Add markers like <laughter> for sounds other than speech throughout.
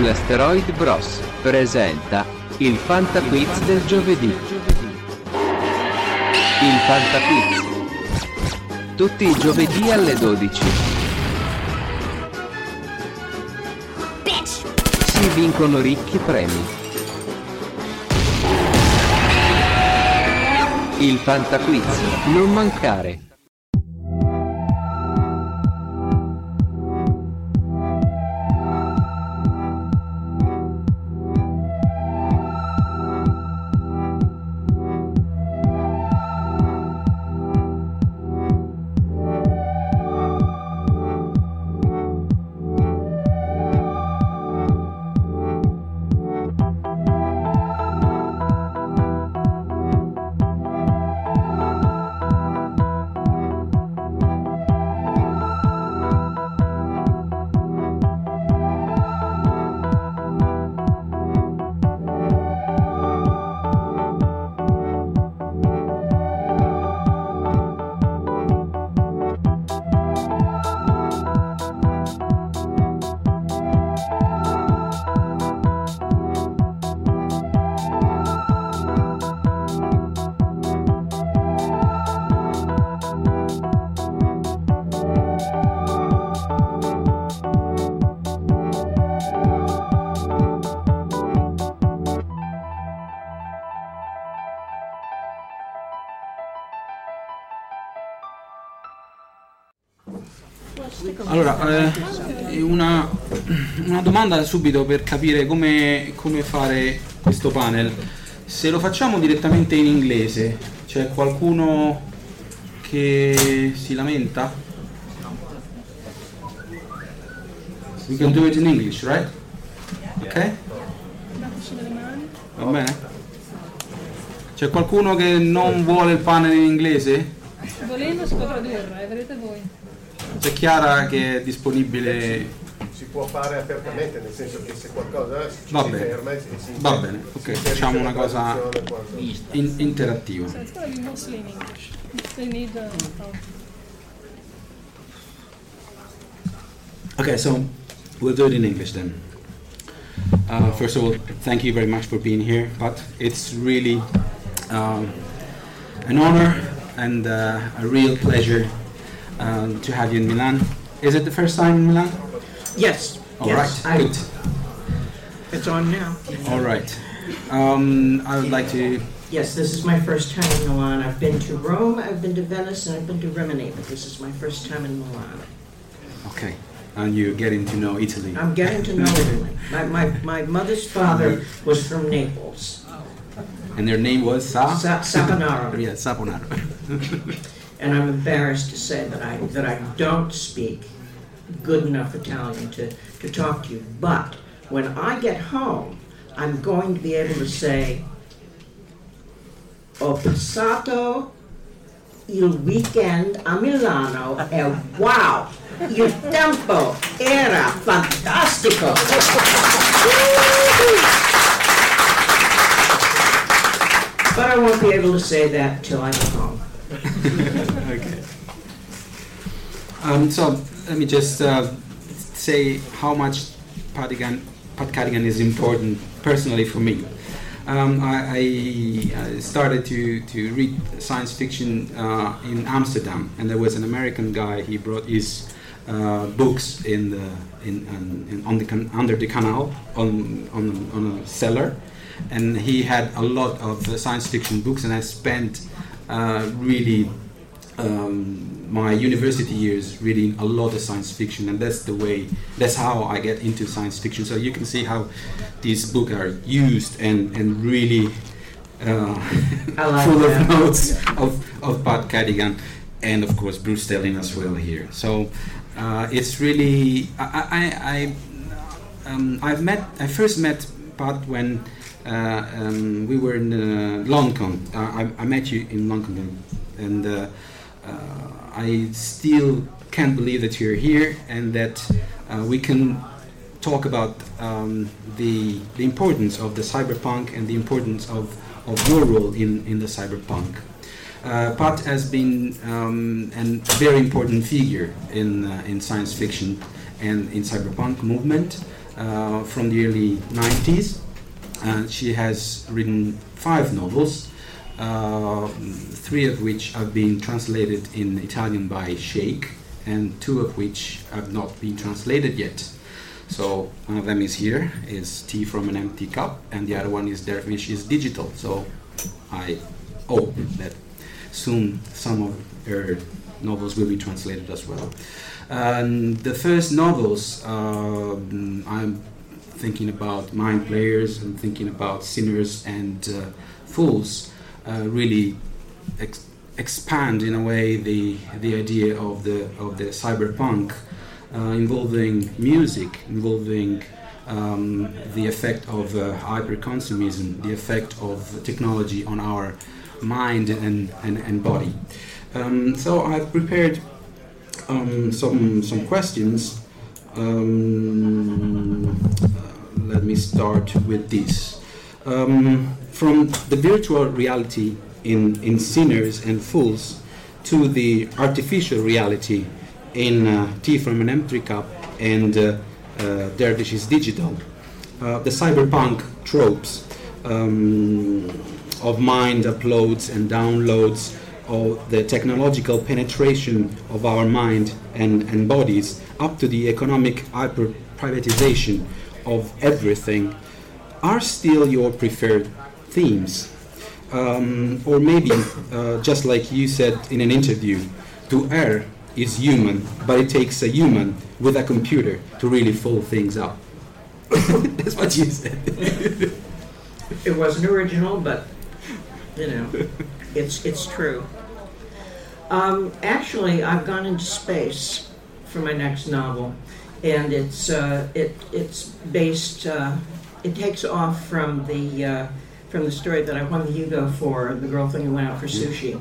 L'asteroid Bros presenta il Fanta Quiz del giovedì. Il Fanta Quiz. Tutti i giovedì alle 12. Si vincono ricchi premi. Il Fanta Quiz, non mancare. Allora, eh, una, una domanda subito per capire come, come fare questo panel. Se lo facciamo direttamente in inglese, c'è qualcuno che si lamenta? We can do it in English, right? Ok? Va bene? C'è qualcuno che non vuole il panel in inglese? Volendo si può tradurre, eh, vedete voi. C'è Chiara che è disponibile. Si può fare apertamente, nel senso che se qualcosa ci Va si bene. ferma e si Va bene, ok, facciamo una cosa in- interattiva. So it's gonna be mostly in English. They need uh, help. Okay, so we'll do it in English then. Uh, first of all, thank you very much for being here, but it's really um, an honor and uh, a real pleasure um, to have you in Milan. Is it the first time in Milan? Yes. All yes, right, I- good. It's on now. All right. Um, I would like to. Yes, this is my first time in Milan. I've been to Rome, I've been to Venice, and I've been to Rimini, but this is my first time in Milan. Okay, and you're getting to know Italy. I'm getting to know Italy. My, my, my mother's father was from Naples, And their name was Sa? Sa- Saponaro. Yeah, Saponaro. <laughs> and I'm embarrassed to say that I, that I don't speak good enough Italian to, to talk to you. But when I get home, I'm going to be able to say, Ho passato il weekend a Milano e wow, il tempo era fantastico. But I won't be able to say that till I'm home. <laughs> okay. Um, so let me just uh, say how much Patigan, Patcardigan is important personally for me. Um, I, I started to, to read science fiction uh, in Amsterdam, and there was an American guy. He brought his uh, books in the in, in, in on the under the canal on on, on a cellar, and he had a lot of science fiction books, and I spent uh, really um, my university years reading a lot of science fiction, and that's the way, that's how I get into science fiction. So you can see how these books are used and, and really uh, <laughs> like full that. of notes <laughs> of, of Pat Cadigan. and of course Bruce Sterling as well here. So uh, it's really I, I, I um, I've met I first met Pat when uh, um, we were in uh, London. I, I met you in London, and uh, I still can't believe that you're here and that we can talk about um, the the importance of the cyberpunk and the importance of, of your role in, in the cyberpunk. Uh, Pat has been um, a very important figure in, uh, in science fiction and in cyberpunk movement uh, from the early 90s. Uh, she has written five novels, uh, three of which have been translated in Italian by Shake, and two of which have not been translated yet. So one of them is here, is Tea from an Empty Cup, and the other one is Dervish is Digital. So I hope that soon some of her novels will be translated as well. And the first novels, um, I'm thinking about Mindplayers and thinking about Synners and uh, fools, uh, really ex- expand in a way the the idea of the of the cyberpunk, uh, involving music, involving um, the effect of uh, hyperconsumism, the effect of technology on our mind and, and, and body. Um, so I've prepared um, some, some questions. Um, let me start with this. Um, from the virtual reality in, in Synners and Fools to the artificial reality in uh, Tea from an Empty Cup and uh, uh, Dervish is Digital, uh, the cyberpunk tropes um, of mind uploads and downloads, or the technological penetration of our mind and, and bodies, up to the economic hyper privatization of everything, are still your preferred themes. Um, or maybe, uh, just like you said in an interview, to err is human, but it takes a human with a computer to really fold things up. <laughs> That's what you said. <laughs> It wasn't original, but you know, it's it's true. Um, actually, I've gone into space for my next novel, and it's uh, it it's based. Uh, it takes off from the uh, from the story that I won the Hugo for, the girl thing who went out for sushi,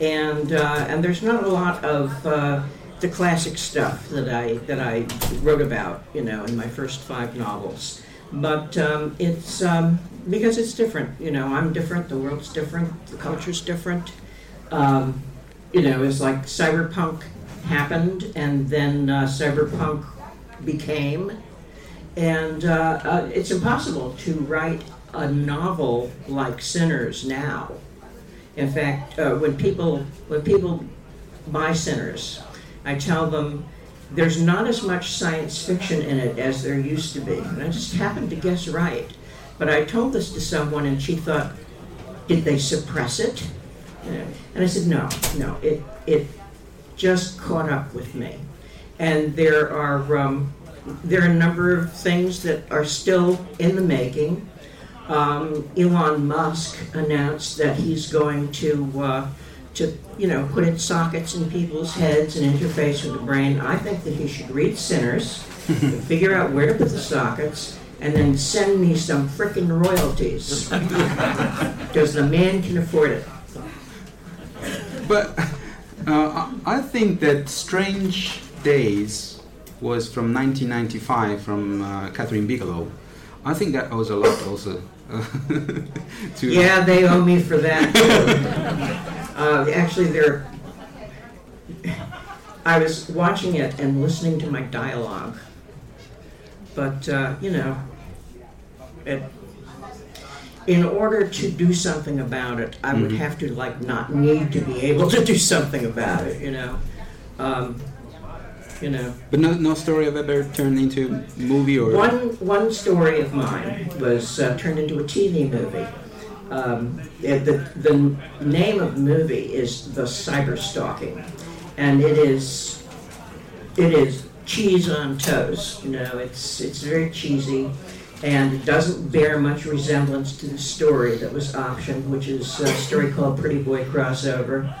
and uh, and there's not a lot of uh, the classic stuff that I that I wrote about, you know, in my first five novels. But um, it's um, because it's different. You know, I'm different. The world's different. The culture's different. Um, you know, it's like cyberpunk happened, and then uh, cyberpunk became, and uh, uh, it's impossible to write a novel like Synners now. In fact, uh, when people when people buy Synners, I tell them there's not as much science fiction in it as there used to be. And I just happened to guess right. But I told this to someone and she thought, did they suppress it? And I said, no, no, it, it just caught up with me. And there are, um, there are a number of things that are still in the making. Um, Elon Musk announced that he's going to uh, to you know put in sockets in people's heads and interface with the brain. I think that he should read Synners, <laughs> figure out where to put the sockets, and then send me some frickin' royalties <laughs> because the man can afford it. But uh, I think that Strange Days was from 1995 from uh, Kathryn Bigelow. I think that owes a lot also. <laughs> to Yeah, they owe me for that. <laughs> uh, actually, they're. I was watching it and listening to my dialogue, but uh, you know, it. In order to do something about it, I would Mhm. have to like not need to be able to do something about it. You know, um, you know. But no, no story have ever turned into movie or. One one story of mine was uh, turned into a TV movie. Um, the the name of the movie is the cyber stalking, and it is it is cheese on toast. You know, it's it's very cheesy, and it doesn't bear much resemblance to the story that was optioned, which is a story called Pretty Boy Crossover.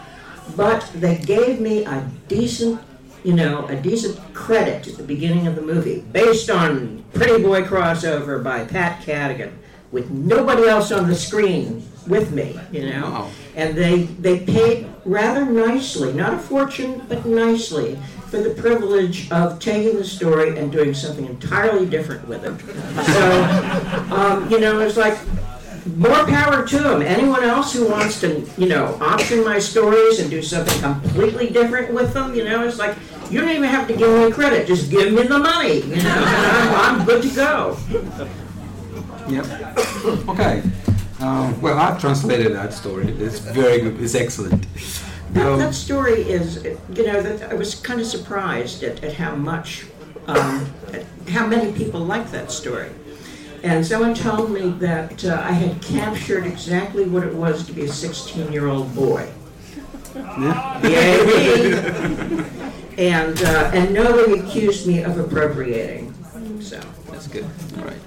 but they gave me a decent, you know, a decent credit at the beginning of the movie, based on Pretty Boy crossover by Pat Cadigan, with nobody else on the screen with me, you know. Wow. And they they paid rather nicely, not a fortune, but nicely, for the privilege of taking the story and doing something entirely different with it. So, um, you know, it's like more power to them. Anyone else who wants to, you know, option my stories and do something completely different with them, you know, it's like you don't even have to give me credit. Just give me the money, you know, I'm, I'm good to go. Yep. Okay. Um, well, I've translated that story. It's very good. It's excellent. That, that story is, you know, that I was kind of surprised at, at how much, um, at how many people like that story. And someone told me that uh, I had captured exactly what it was to be a 16 year old boy. yeah. Yay! <laughs> And, uh, and nobody accused me of appropriating. So, That's good. All right.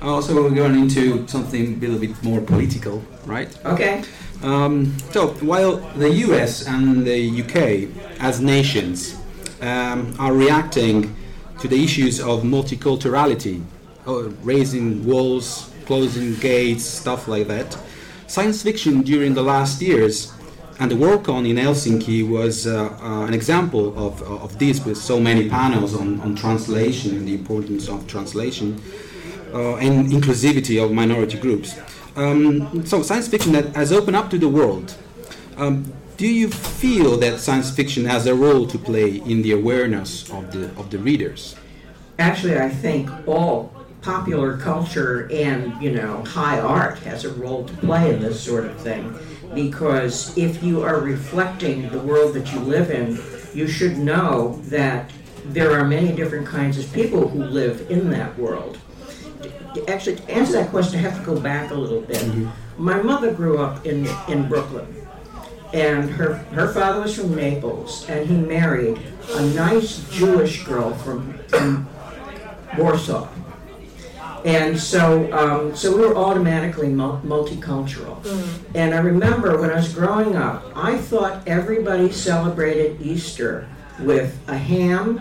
Also, we're going into something a little bit more political, right? okay. Um, so, while the US and the UK, as nations, um, are reacting to the issues of multiculturality, uh, raising walls, closing gates, stuff like that, science fiction during the last years and the Worldcon in Helsinki was uh, uh, an example of, of this with so many panels on, on translation and the importance of translation uh, and inclusivity of minority groups. Um, so science fiction that has opened up to the world. Um, do you feel that science fiction has a role to play in the awareness of the of the readers? Actually, I think all popular culture and, you know, high art has a role to play in this sort of thing. Because if you are reflecting the world that you live in, you should know that there are many different kinds of people who live in that world. Actually, to answer that question, I have to go back a little bit. Mm-hmm. My mother grew up in, in Brooklyn and her her father was from Naples, and he married a nice Jewish girl from, from Warsaw. And so, um, so we were automatically mul- multicultural. And I remember when I was growing up, I thought everybody celebrated Easter with a ham,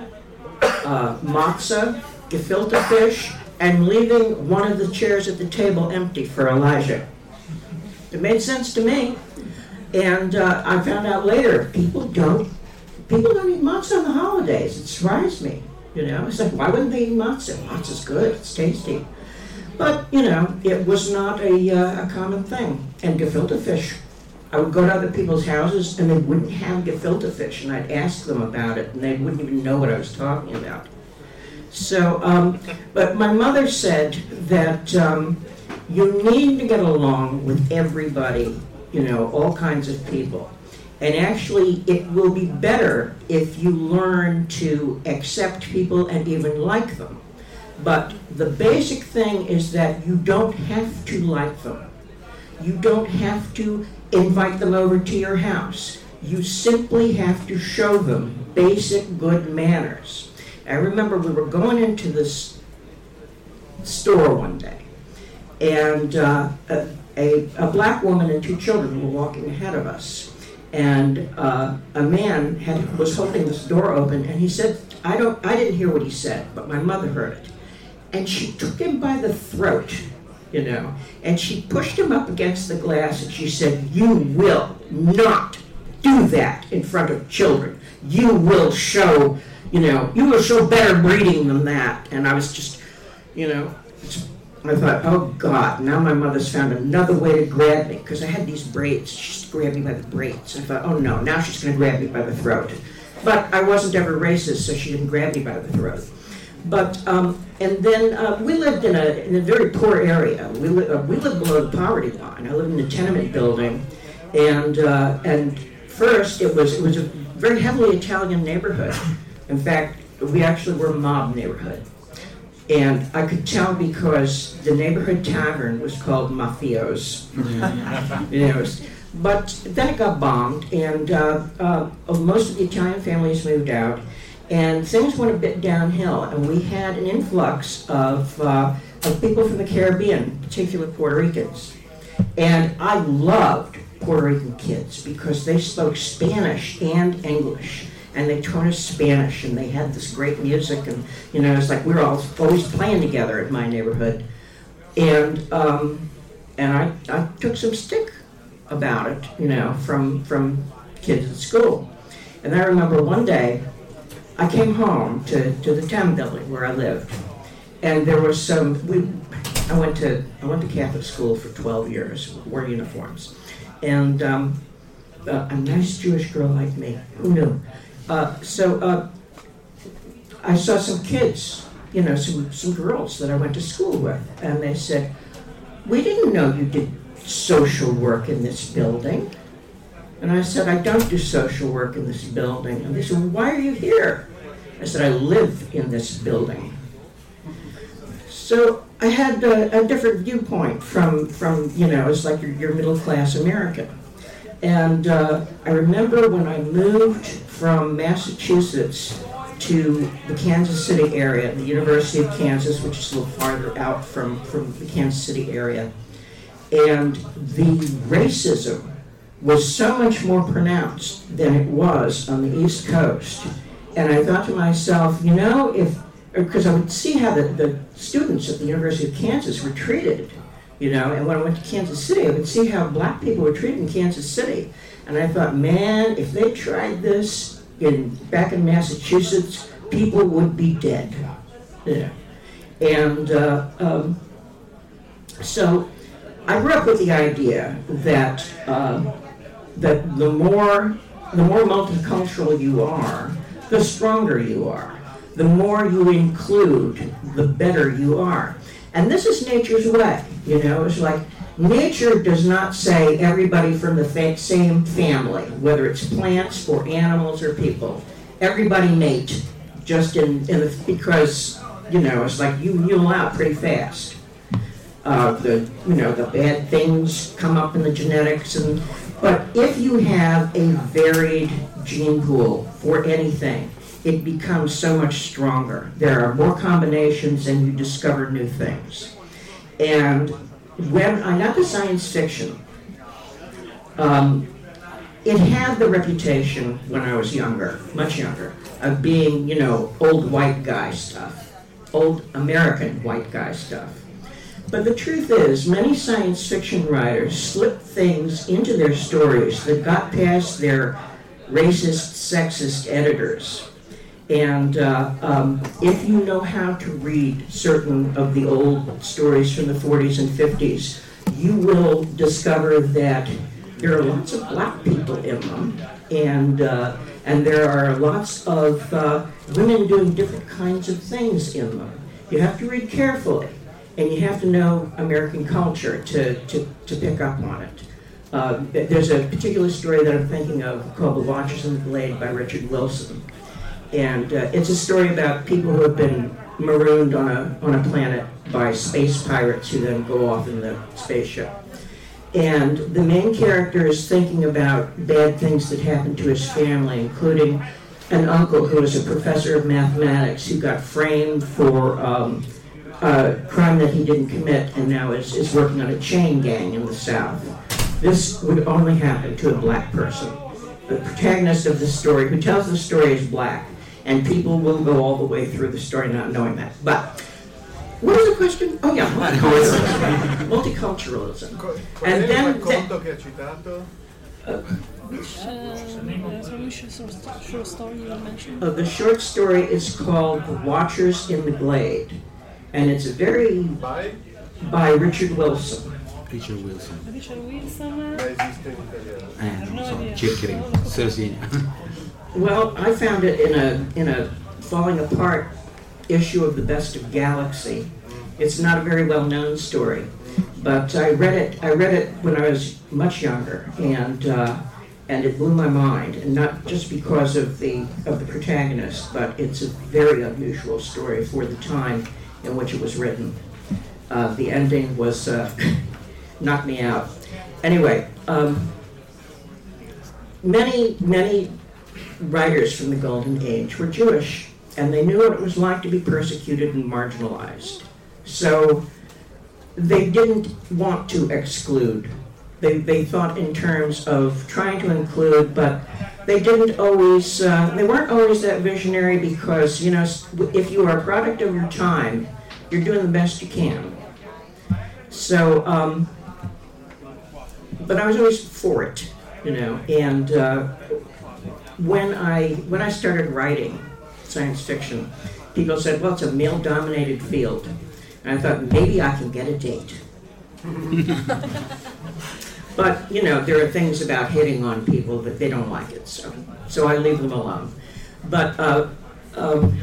uh, matzah, gefilte fish, and leaving one of the chairs at the table empty for Elijah. It made sense to me. And uh, I found out later people don't people don't eat matzah on the holidays. It surprised me. You know, it's like why wouldn't they eat matzah? Matzah's good. It's tasty. But you know, it was not a, uh, a common thing. And gefilte fish. I would go to other people's houses and they wouldn't have gefilte fish, and I'd ask them about it, and they wouldn't even know what I was talking about. So, um, but my mother said that um, you need to get along with everybody, you know, all kinds of people. And actually, it will be better if you learn to accept people and even like them. But the basic thing is that you don't have to like them. You don't have to invite them over to your house. You simply have to show them basic good manners. I remember we were going into this store one day, and uh, a, a, a black woman and two children were walking ahead of us. And uh, a man had, was holding this door open, and he said, I, don't, I didn't hear what he said, but my mother heard it. And she took him by the throat, you know, and she pushed him up against the glass, and she said, You will not do that in front of children. You will show, you know, you will show better breeding than that. And I was just, you know, I thought, oh God, now my mother's found another way to grab me because I had these braids. She to me by the braids. I thought, oh no, now she's going to grab me by the throat. But I wasn't ever racist, so she didn't grab me by the throat. But um, and then uh, we lived in a in a very poor area. We li- uh, we lived below the poverty line. I lived in a tenement building, and uh, and first it was it was a very heavily Italian neighborhood. In fact, we actually were a mob neighborhood. And I could tell because the neighborhood tavern was called Mafios. <laughs> you know, but then it got bombed, and uh, uh, most of the Italian families moved out, and things went a bit downhill. And we had an influx of, uh, of people from the Caribbean, particularly Puerto Ricans. And I loved Puerto Rican kids because they spoke Spanish and English. And they taught us Spanish, and they had this great music, and you know, it's like we were all always playing together in my neighborhood. And um, and I, I took some stick about it, you know, from from kids at school. And I remember one day I came home to, to the town building where I lived, and there was some. We, I went to I went to Catholic school for 12 years, wore uniforms, and um, uh, a nice Jewish girl like me. Who knew? Uh, so uh, I saw some kids, you know, some some girls that I went to school with, and they said, "We didn't know you did social work in this building." And I said, I don't do social work in this building. And they said, why are you here? I said, I live in this building. So I had a, a different viewpoint from, from, you know, it's like your, your middle class American. And uh, I remember when I moved from Massachusetts to the Kansas City area, the University of Kansas, which is a little farther out from, from the Kansas City area, and the racism was so much more pronounced than it was on the East Coast. And I thought to myself, you know, if, because I would see how the, the students at the University of Kansas were treated, you know, and when I went to Kansas City, I could see how black people were treated in Kansas City. And I thought, man, if they tried this in, back in Massachusetts, people would be dead. And uh, um, so I grew up with the idea that uh, that the more the more multicultural you are, the stronger you are. The more you include, the better you are. And this is nature's way. You know, it's like nature does not say everybody from the fa- same family, whether it's plants or animals or people. Everybody mate, just in, in the, because you know it's like you mule out pretty fast. Uh, the you know the bad things come up in the genetics and but if you have a varied gene pool for anything, it becomes so much stronger. There are more combinations and you discover new things. And when I got to science fiction, um, it had the reputation when I was younger, much younger, of being, you know, old white guy stuff, old American white guy stuff. But the truth is, many science fiction writers slipped things into their stories that got past their racist, sexist editors. And uh, um, if you know how to read certain of the old stories from the 40s and 50s, you will discover that there are lots of black people in them, and uh, and there are lots of uh, women doing different kinds of things in them. You have to read carefully and you have to know American culture to, to, to pick up on it. Uh, there's a particular story that I'm thinking of called The Watchers in the Glade by Richard Wilson. And uh, it's a story about people who have been marooned on a, on a planet by space pirates who then go off in the spaceship. And the main character is thinking about bad things that happened to his family, including an uncle who was a professor of mathematics who got framed for um, a crime that he didn't commit and now is, is working on a chain gang in the South. This would only happen to a black person. The protagonist of the story, who tells the story, is black, and people will go all the way through the story not knowing that. But what was the question? Oh yeah, <laughs> multiculturalism. Qual And then- quel conto che ha citato? Which, uh, which short, short story you mentioned? Uh, the short story is called The Watchers in the Glade, and it's a very By? by Richard Wilson. Richard Wilson. Richard Wilson. Ma esiste in italiano. Eh, non No so, idea. cercheremo. Non <laughs> Well, I found it in a in a falling apart issue of the Best of Galaxy. It's not a very well known story, but I read it. I read it when I was much younger, and uh, and it blew my mind. And not just because of the of the protagonist, but it's a very unusual story for the time in which it was written. Uh, the ending was uh, <coughs> knocked me out. Anyway, um, many many writers from the Golden Age were Jewish, and they knew what it was like to be persecuted and marginalized. So they didn't want to exclude they, they thought in terms of trying to include, but they didn't always, uh, they weren't always that visionary because, you know, if you are a product of your time, you're doing the best you can. So, um, but I was always for it, you know, and uh, when I when I started writing science fiction, people said, "Well, it's a male-dominated field," and I thought maybe I can get a date. <laughs> but you know, there are things about hitting on people that they don't like it, so so I leave them alone. But uh, um,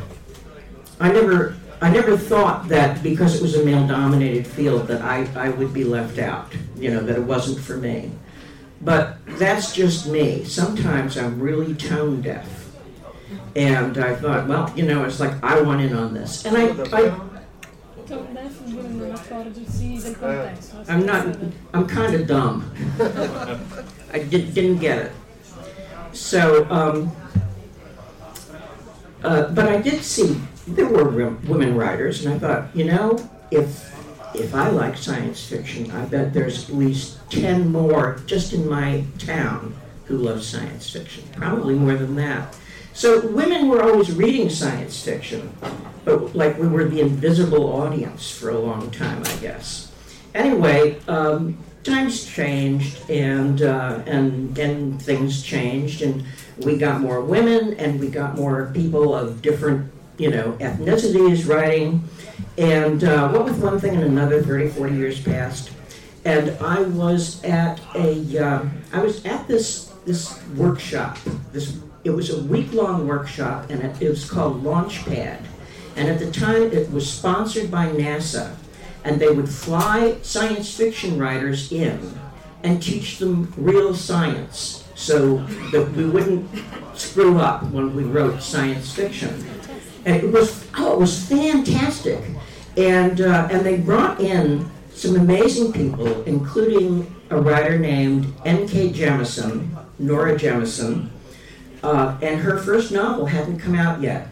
I never I never thought that because it was a male-dominated field that I, I would be left out. You know, that it wasn't for me. But that's just me. Sometimes I'm really tone deaf. And I thought, well, you know, it's like I want in on this. And I, I. I'm not, I'm kind of dumb. I did, didn't get it. So, um, uh, but I did see there were wo- women writers, and I thought, you know, if if I like science fiction, I bet there's at least ten more just in my town who love science fiction. Probably more than that. So women were always reading science fiction, but like we were the invisible audience for a long time, I guess. Anyway, um, times changed and uh, and and things changed, and we got more women, and we got more people of different you know ethnicities writing. And uh, what with one thing and another, 30, 40 years passed, and I was at a uh, I was at this this workshop. This it was a week long workshop, and it, it was called Launchpad. And at the time, it was sponsored by NASA, and they would fly science fiction writers in and teach them real science, so that we wouldn't screw up when we wrote science fiction. And it was oh, it was fantastic, and uh, and they brought in some amazing people, including a writer named N.K. Jemisin, Nora Jemisin, uh, and her first novel hadn't come out yet.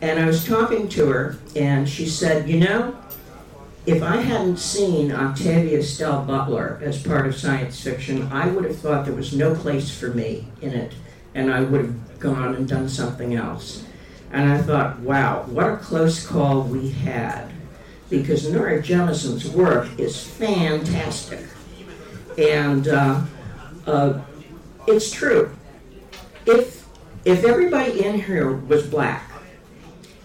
And I was talking to her, and she said, You know, if I hadn't seen Octavia Estelle Butler as part of science fiction, I would have thought there was no place for me in it, and I would have gone and done something else. And I thought, wow, what a close call we had, because Nora Jemisin's work is fantastic. And uh, uh, it's true. If, if everybody in here was black,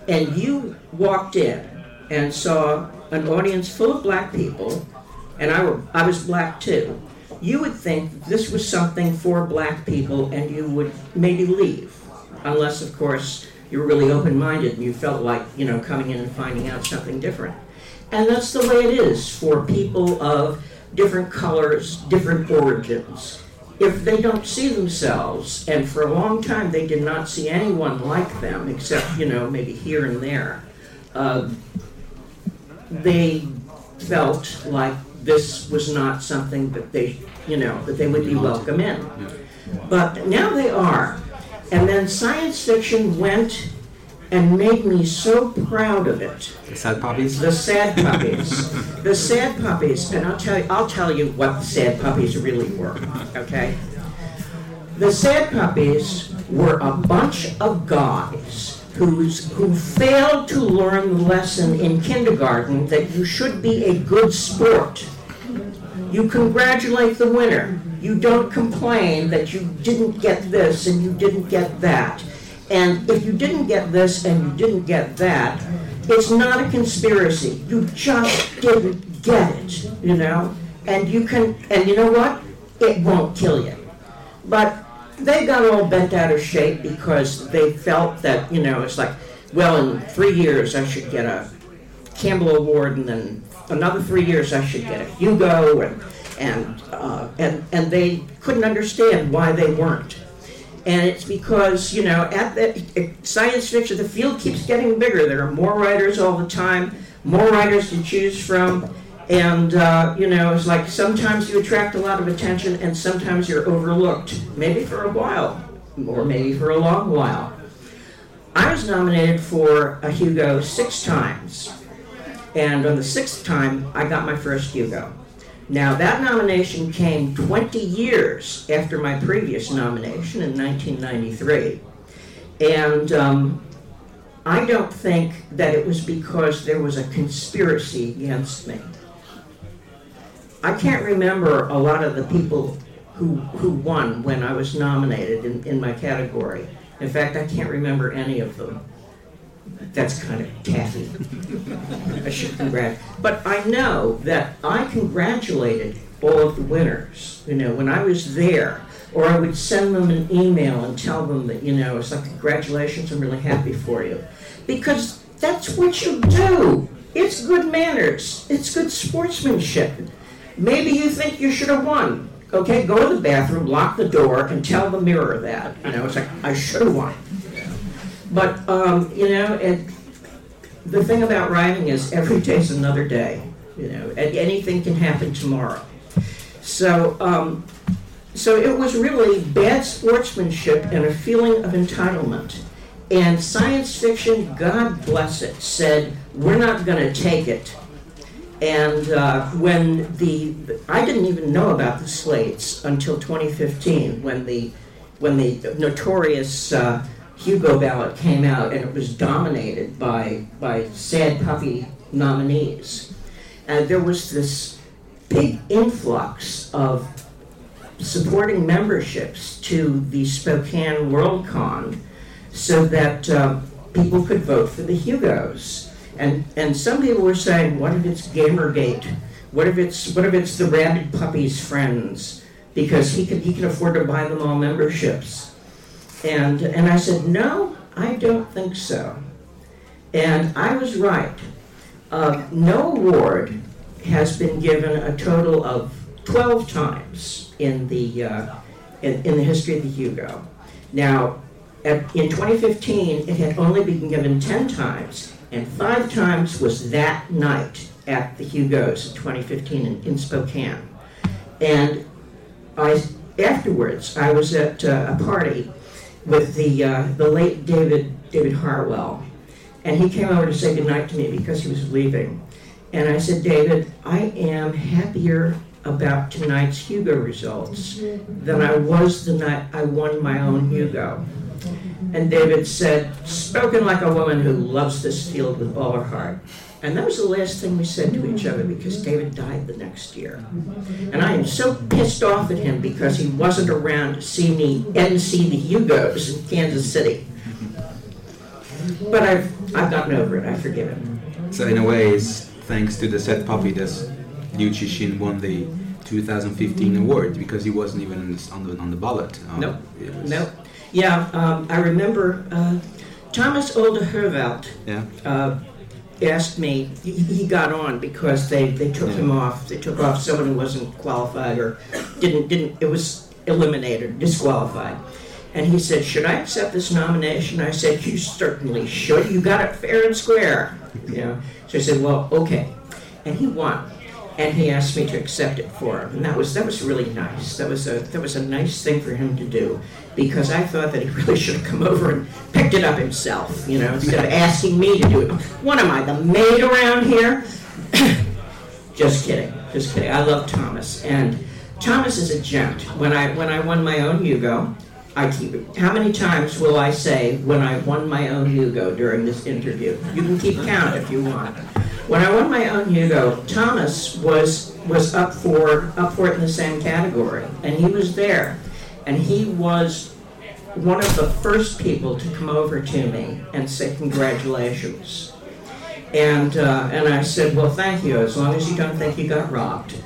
and you walked in and saw an audience full of black people, and I, were, I was black too, you would think this was something for black people and you would maybe leave. Unless, of course, you were really open minded and you felt like, you know, coming in and finding out something different. And that's the way it is for people of different colors, different origins. If they don't see themselves, and for a long time they did not see anyone like them, except, you know, maybe here and there, uh, they felt like this was not something that they, you know, that they would be welcome in. But now they are. And then science fiction went and made me so proud of it. The sad puppies. The sad puppies. the sad puppies, and I'll tell you I'll tell you what the sad puppies really were, okay? The sad puppies were a bunch of guys who's, who failed to learn the lesson in kindergarten that you should be a good sport. You congratulate the winner. You don't complain that you didn't get this and you didn't get that. And if you didn't get this and you didn't get that, it's not a conspiracy. You just didn't get it, you know? And you can, and you know what? It won't kill you. But they got all bent out of shape because they felt that, you know, it's like, well, in three years I should get a Campbell Award, and then another three years I should get a Hugo, and and uh, and and they couldn't understand why they weren't. And it's because you know at the science fiction, the field keeps getting bigger. There are more writers all the time, more writers to choose from, and uh, you know it's like sometimes you attract a lot of attention, and sometimes you're overlooked, maybe for a while, or maybe for a long while. I was nominated for a Hugo six times. And on the sixth time, I got my first Hugo. Now, that nomination came 20 years after my previous nomination in 1993. And um, I don't think that it was because there was a conspiracy against me. I can't remember a lot of the people who, who won when I was nominated in, in my category. In fact, I can't remember any of them. That's kind of tacky. I should congratulate. But I know that I congratulated all of the winners. You know, when I was there, or I would send them an email and tell them that, you know, it's like, congratulations, I'm really happy for you. Because that's what you do. It's good manners, it's good sportsmanship. Maybe you think you should have won. Okay, go to the bathroom, lock the door, and tell the mirror that. You know, it's like, I should have won. But, um, you know, and the thing about writing is every day's another day. You know, and anything can happen tomorrow. So, um, so it was really bad sportsmanship and a feeling of entitlement. And science fiction, God bless it, said, we're not going to take it. And uh, when the, I didn't even know about the slates until 2015, when the, when the notorious uh, Hugo ballot came out, and it was dominated by by sad puppy nominees. And there was this big influx of supporting memberships to the Spokane Worldcon so that uh, people could vote for the Hugos. And, and some people were saying, what if it's Gamergate? What if it's, what if it's the Rabid puppy's Friends? Because he can, he can afford to buy them all memberships. And, and I said, no, I don't think so. And I was right. Uh, no award has been given a total of 12 times in the, uh, in, in the history of the Hugo. Now, at, in 2015, it had only been given 10 times, and five times was that night at the Hugos in 2015 in, in Spokane. And I, afterwards, I was at uh, a party with the, uh, the late David, David Hartwell, and he came over to say goodnight to me because he was leaving. And I said, David, I am happier about tonight's Hugo results than I was the night I won my own Hugo. And David said, spoken like a woman who loves this field with all her heart. And that was the last thing we said to each other because David died the next year. And I am so pissed off at him because he wasn't around to see me MC the Hugos in Kansas City. But I've, I've gotten over it. I forgive him. So in a way, it's thanks to the sad puppy that Liu Cixin won the 2015 award because he wasn't even on the, on the ballot. Um, nope. Nope. Yeah, um, I remember uh, Thomas Olde Heuvelt. Yeah. Uh, asked me, he, he got on because they, they took him mm. off. They took off someone who wasn't qualified or didn't, didn't, it was eliminated, disqualified. And he said, Should I accept this nomination? I said, You certainly should. You got it fair and square. You know? So I said, Well, okay. And he won. And he asked me to accept it for him. And that was that was really nice. That was a that was a nice thing for him to do because I thought that he <laughs> really should have come over and picked it up himself, you know, instead of asking me to do it. What am I, the maid around here? <coughs> just kidding, just kidding. I love Thomas, and Thomas is a gent. When I when I won my own Hugo, I keep it. How many times will I say when I won my own Hugo during this interview? You can keep count if you want. When I won my own Hugo, Thomas was was up for up for it in the same category, and he was there and he was one of the first people to come over to me and say congratulations. And uh, and I said, well, thank you. As long as you don't think you got robbed. <laughs>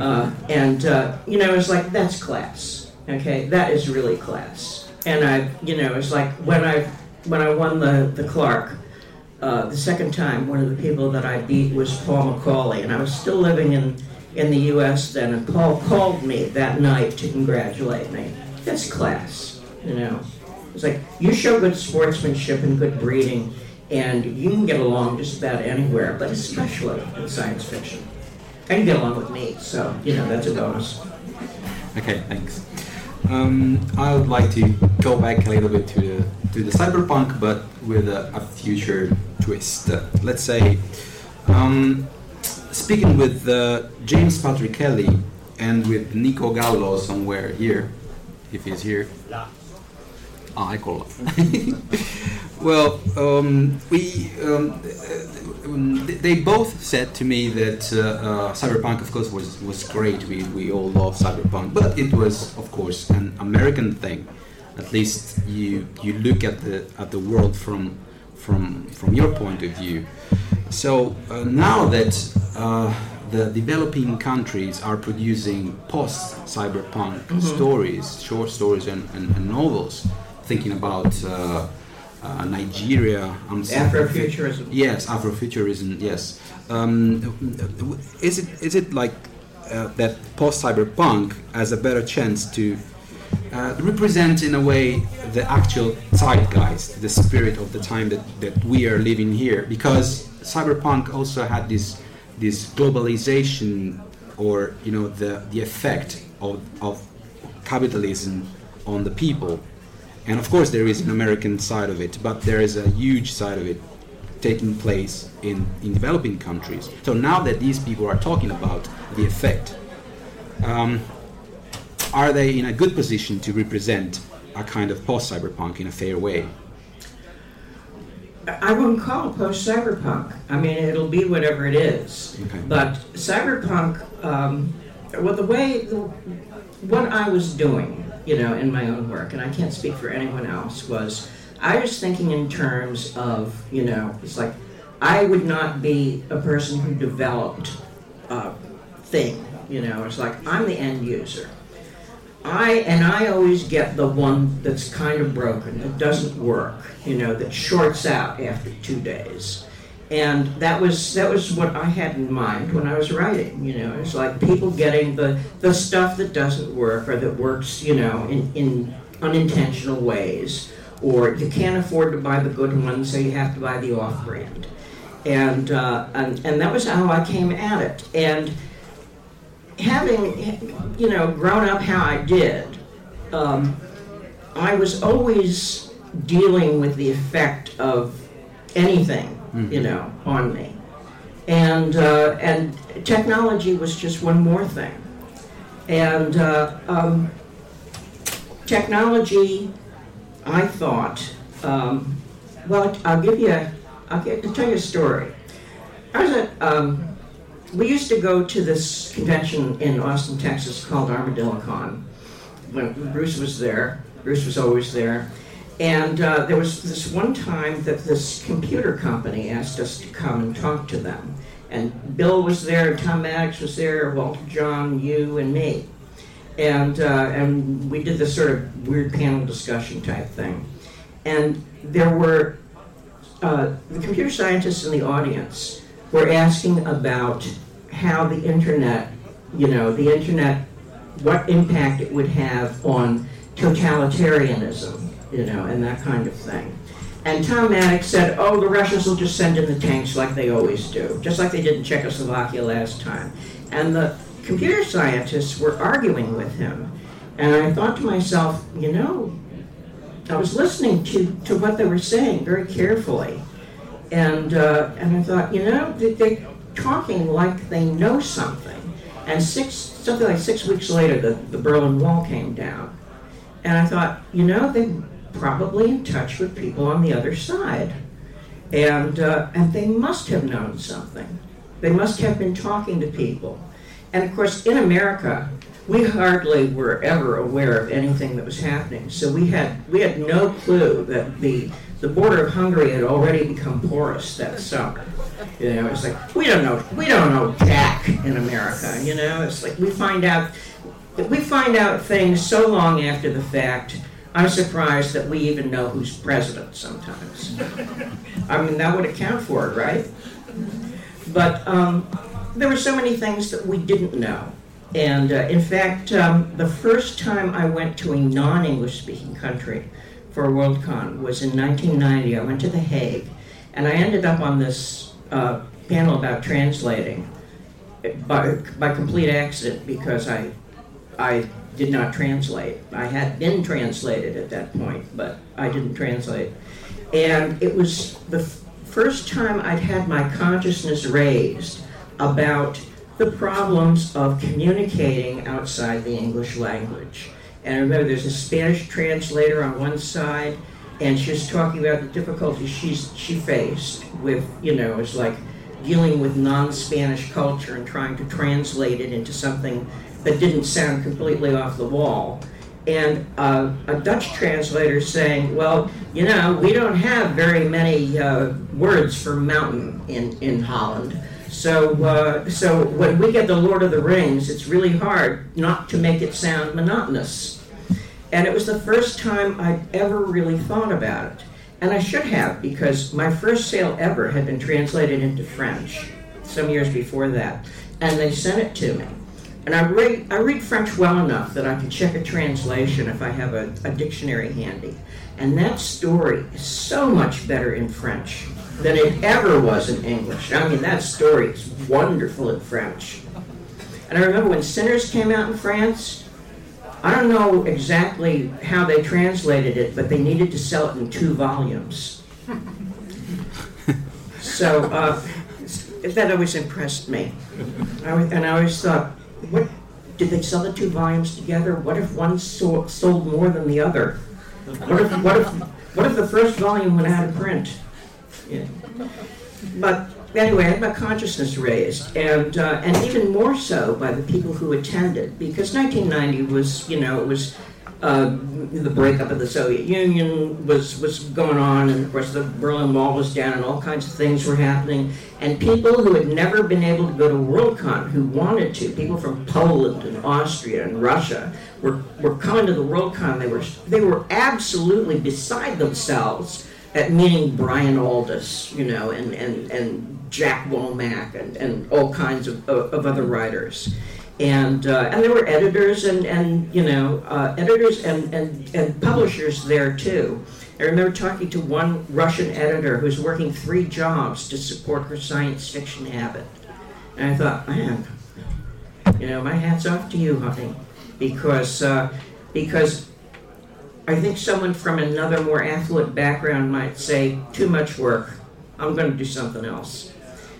Uh, and uh, you know, it's like that's class. Okay, that is really class. And I, you know, it's like when I when I won the the Clarke. Uh, the second time, one of the people that I beat was Paul McAuley, and I was still living in in the U.S. then, and Paul called me that night to congratulate me. That's class, you know. It's like you show good sportsmanship and good breeding, and you can get along just about anywhere, but especially in science fiction. And you get along with me, so you know that's a bonus. Okay, thanks. Um, I would like to go back a little bit to the to the cyberpunk, but with a, a future twist. Uh, let's say. Um, speaking with uh, James Patrick Kelly and with Nico Gallo somewhere here, if he's here. Ah, eccolo. <laughs> well, um, we um, they both said to me that uh, uh, cyberpunk, of course, was was great. We we all love cyberpunk, but it was, of course, an American thing. At least you you look at the at the world from from from your point of view. So uh, now that uh, the developing countries are producing post cyberpunk stories, short stories, and, and, and novels, thinking about uh, uh, Nigeria. I'm Afrofuturism. Yes, Afrofuturism. Yes. Um, is it is it like uh, that post cyberpunk has a better chance to uh, represent in a way the actual zeitgeist, the spirit of the time that, that we are living here? Because cyberpunk also had this this globalization, or you know the the effect of of capitalism on the people. And of course, there is an American side of it, but there is a huge side of it taking place in, in developing countries. So now that these people are talking about the effect, um, are they in a good position to represent a kind of post cyberpunk in a fair way? I wouldn't call it post cyberpunk. I mean, it'll be whatever it is. Okay. But cyberpunk, um, well, the way, the, what I was doing, you know, in my own work, and I can't speak for anyone else, was I was thinking in terms of, you know, it's like I would not be a person who developed a thing, you know, it's like I'm the end user. I and I always get the one that's kind of broken, that doesn't work, you know, that shorts out after two days. And that was that was what I had in mind when I was writing. You know, it's like people getting the the stuff that doesn't work or that works, you know, in, in unintentional ways, or you can't afford to buy the good ones, so you have to buy the off-brand. And uh, and and that was how I came at it. And having you know grown up how I did, um, I was always dealing with the effect of anything you know on me, and uh, and technology was just one more thing, and uh, um, technology, I thought. Um, well, I'll give you. A, I'll, I'll tell you a story. I was at um, we used to go to this convention in Austin, Texas called Armadillo Con. When Bruce was there, Bruce was always there. And uh, there was this one time that this computer company asked us to come and talk to them. And Bill was there, Tom Maddox was there, Walter Jon, you, and me. And, uh, and we did this sort of weird panel discussion type thing. And there were uh, the computer scientists in the audience were asking about how the internet, you know, the internet, what impact it would have on totalitarianism, you know, and that kind of thing. And Tom Maddox said, oh, the Russians will just send in the tanks like they always do, just like they did in Czechoslovakia last time. And the computer scientists were arguing with him. And I thought to myself, you know, I was listening to, to what they were saying very carefully. And, uh, and I thought, you know, they- they're talking like they know something. And six, something like six weeks later, the, the Berlin Wall came down. And I thought, you know, they're probably in touch with people on the other side. And, uh, and they must have known something. They must have been talking to people. And of course, in America, we hardly were ever aware of anything that was happening. So we had, we had no clue that the, the border of Hungary had already become porous that summer. You know, it's like, we don't know, we don't know jack in America, you know? It's like we find out, we find out things so long after the fact, I'm surprised that we even know who's president sometimes. I mean, that would account for it, right? But um, there were so many things that we didn't know. And uh, in fact, um, the first time I went to a non English speaking country for Worldcon was in 1990. I went to The Hague, and I ended up on this uh, panel about translating by, by complete accident because I, I did not translate. I had been translated at that point, but I didn't translate. And it was the f- first time I'd had my consciousness raised about the problems of communicating outside the English language. And remember, there's a Spanish translator on one side, and she's talking about the difficulties she's, she faced with, you know, it's like dealing with non-Spanish culture and trying to translate it into something that didn't sound completely off the wall. And uh, a Dutch translator saying, well, you know, we don't have very many uh, words for mountain in, in Holland. So, uh, so when we get the Lord of the Rings, it's really hard not to make it sound monotonous. And it was the first time I'd ever really thought about it. And I should have, because my first sale ever had been translated into French some years before that. And they sent it to me. And I read, I read French well enough that I can check a translation if I have a, a dictionary handy. And that story is so much better in French than it ever was in English. I mean, that story is wonderful in French. And I remember when Synners came out in France, I don't know exactly how they translated it, but they needed to sell it in two volumes. So uh, that always impressed me. I, and I always thought, what did they sell the two volumes together? What if one sold, sold more than the other? What if, what if, what if the first volume went out of print? Yeah. But anyway, I had my consciousness raised, and uh, and even more so by the people who attended, because 1990 was, you know, it was uh, the breakup of the Soviet Union was was going on, and of course the Berlin Wall was down, and all kinds of things were happening. And people who had never been able to go to Worldcon, who wanted to, people from Poland and Austria and Russia, were, were coming to the Worldcon. They were they were absolutely beside themselves at meeting Brian Aldiss, you know, and, and, and Jack Womack and, and all kinds of, of, of other writers. And, uh, and there were editors and, and you know, uh, editors and, and, and publishers there too. I remember talking to one Russian editor who's working three jobs to support her science fiction habit. And I thought, man, you know, my hat's off to you, honey, because, uh, because I think someone from another more affluent background might say, too much work, I'm going to do something else.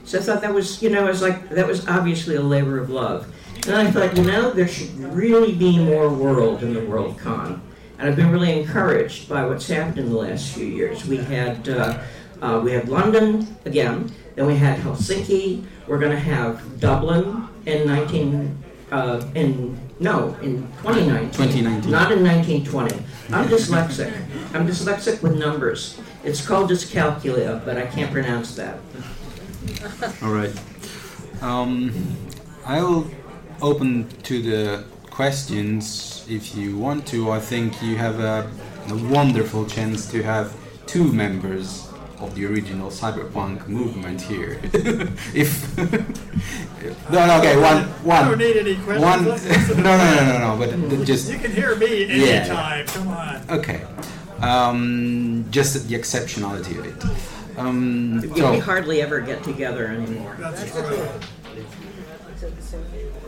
So I thought that was, you know, it was like, that was obviously a labor of love. And I thought, you know, there should really be more world in the World Con. And I've been really encouraged by what's happened in the last few years. We had, uh, uh, we had London again, then we had Helsinki, we're going to have Dublin in 19, uh, in, no, in 2019. 2019. Not in 1920. I'm dyslexic. I'm dyslexic with numbers. It's called dyscalculia, but I can't pronounce that. All right. Um, I'll open to the questions if you want to. I think you have a, a wonderful chance to have two members of the original cyberpunk movement here. <laughs> if <laughs> no, no, okay, one, one, I don't need any questions. one. Let's listen no, no, no, no, no, but just You can hear me Yeah. anytime. Come on. okay. Um, just the exceptionality of it. Um, We so, hardly ever get together anymore. That's true.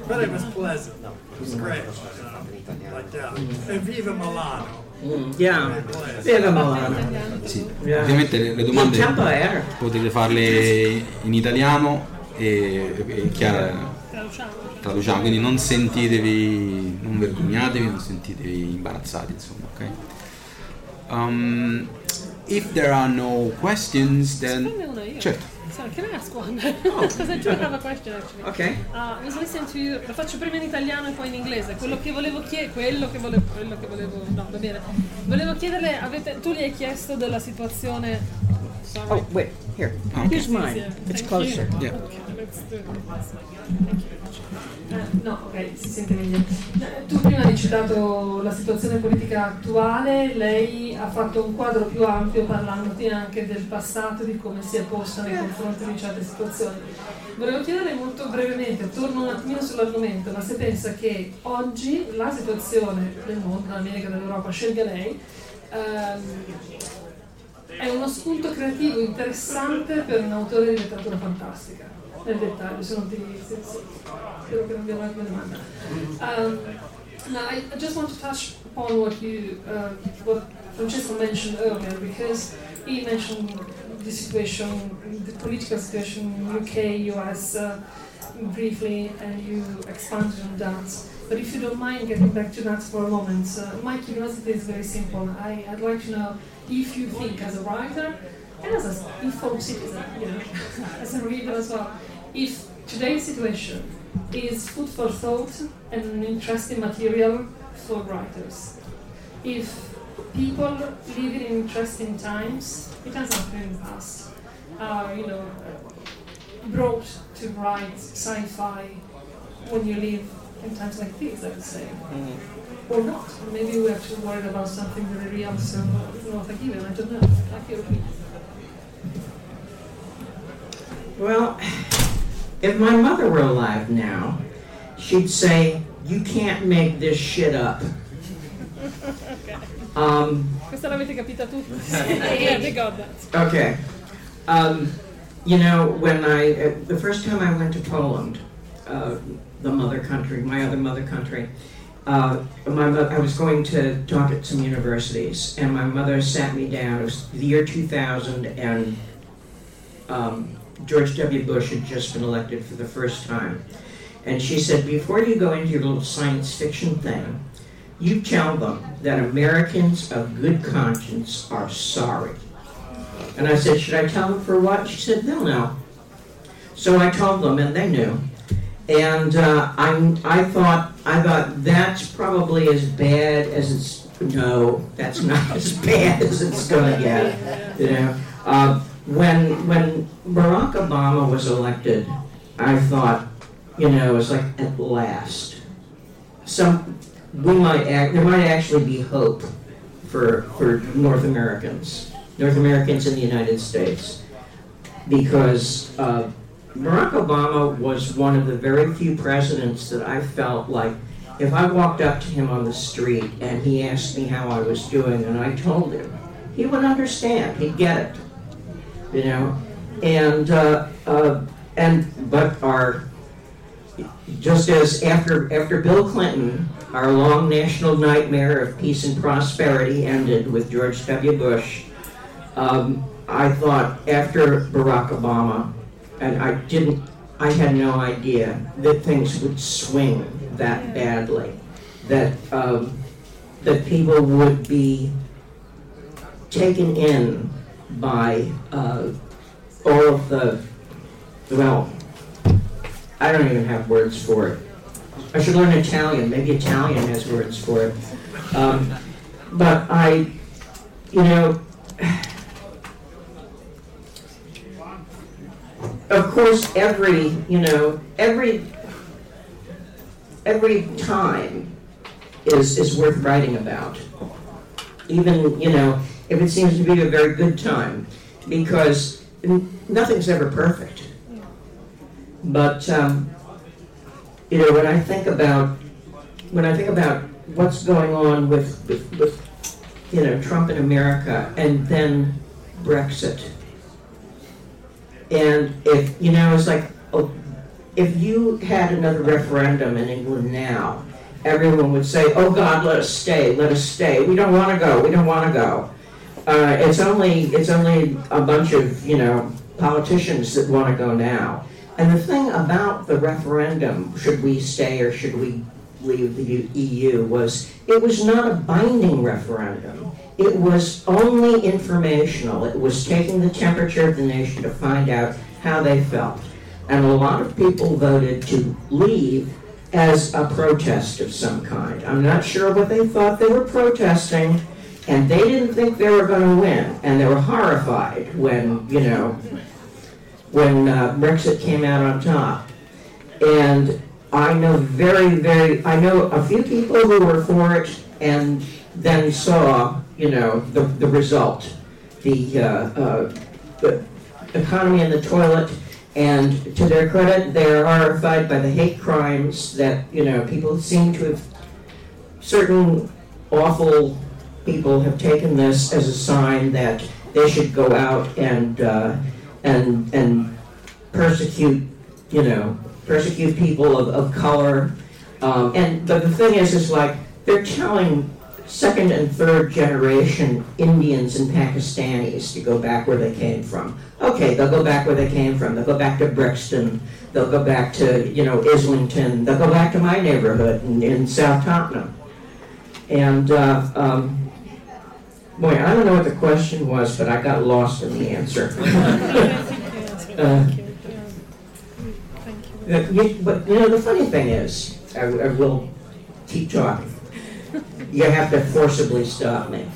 But it was pleasant. It was great. Uh, like that. And Viva Milano. Yeah. Place. Viva Milano. sì. Yeah. Ovviamente le, le domande potete farle in italiano e, e Chiara Traduciamo. quindi non sentitevi, non vergognatevi, non sentitevi imbarazzati, insomma, ok? Um, if there are no questions, then certo. Sorry, can I ask one? Because I do have a question actually. Okay. Uh, I was listening to you, lo faccio prima in italiano e poi in inglese. Quello che volevo chiedere, quello che volevo, quello che volevo, no, va bene. Volevo chiederle, avete, tu gli hai chiesto della situazione. Sorry. Oh, wait, here. Okay. Here's mine. It's thank closer. you. Yeah. Okay, let's do it this way. Thank you. Eh, no, ok, si sente meglio. Eh, Tu prima hai citato la situazione politica attuale, lei ha fatto un quadro più ampio parlandoti anche del passato di come si è posta nei confronti di certe situazioni. Volevo chiedere molto brevemente, torno un attimino sull'argomento, ma se pensa che oggi la situazione del mondo, dell'America, dell'Europa, scelga lei, ehm, è uno spunto creativo interessante per un autore di letteratura fantastica. Nel dettaglio. Se, se, spero che non abbia una domanda. Um, now, I, I just want to touch upon what you, uh, what Francesco mentioned earlier, because he mentioned the situation, the political situation in UK, US, uh, briefly and you expanded on that. But if you don't mind getting back to that for a moment, uh, my curiosity is very simple. I, I'd like to know if you think, as a writer and as an informed citizen, you know, <laughs> as a reader as well, if today's situation is food for thought and an interesting material for writers. If people living in interesting times, it has happened in the past, are, you know, brought to write sci-fi when you live in times like these, I would say. Mm-hmm. Or not. Maybe we are too worried about something very real, so no forgiven. I don't know. I feel Well, if my mother were alive now, she'd say, "You can't make this shit up." Um, Questa l'avete capita tutti. <laughs> yeah, they got that. Okay. Um, you know, when I, uh, the first time I went to Poland, uh, the mother country, my other mother country, uh, my, mo- I was going to talk at some universities, and my mother sat me down. It was the year 2000, and um, George W. Bush had just been elected for the first time. And she said, Before you go into your little science fiction thing, you tell them that Americans of good conscience are sorry. And I said, Should I tell them for what? She said, They'll know. So I told them, and they knew. And uh, I, I thought, I thought that's probably as bad as it's. No, that's not <laughs> as bad as it's gonna get. You know, uh, when when Barack Obama was elected, I thought, you know, it was like at last, some we might act. There might actually be hope for for North Americans, North Americans in the United States, because uh, Barack Obama was one of the very few presidents that I felt like if I walked up to him on the street and he asked me how I was doing and I told him, he would understand. He'd get it, you know, and uh, uh, and but our just as after after Bill Clinton, our long national nightmare of peace and prosperity ended with George W. Bush. Um, I thought after Barack Obama, and I didn't, I had no idea that things would swing that badly, that um, that people would be taken in by uh, all of the well, I don't even have words for it. I should learn Italian. Maybe Italian has words for it. Um, but I, you know, of course, every, you know, every, every time is, is worth writing about. Even, you know, if it seems to be a very good time, because nothing's ever perfect. But, um, you know, when I think about, when I think about what's going on with, with, with you know, Trump in America and then Brexit, and if, you know, it's like, oh, if you had another referendum in England now, everyone would say, oh God, let us stay, let us stay. We don't want to go, we don't want to go. Uh, it's only, it's only a bunch of, you know, politicians that want to go now. And the thing about the referendum, should we stay or should we leave the EU, was it was not a binding referendum. It was only informational. It was taking the temperature of the nation to find out how they felt. And a lot of people voted to leave as a protest of some kind. I'm not sure what they thought they were protesting, and they didn't think they were going to win. And they were horrified when, you know, when uh, Brexit came out on top. And I know very, very, I know a few people who were for it and then saw, you know, the, the result. The, uh, uh, the economy in the toilet, and to their credit, they're horrified by the hate crimes that, you know, people seem to have, certain awful people have taken this as a sign that they should go out and, uh, and, and persecute, you know, persecute people of, of color. Um, and but the thing is, is like they're telling second and third generation Indians and Pakistanis to go back where they came from. Okay, they'll go back where they came from. They'll go back to Brixton. They'll go back to, you know, Islington. They'll go back to my neighborhood in, in South Tottenham. And, uh, um, boy, I don't know what the question was, but I got lost in the answer. <laughs> uh, you, but, you know, the funny thing is, I, I will keep talking. You have to forcibly stop me.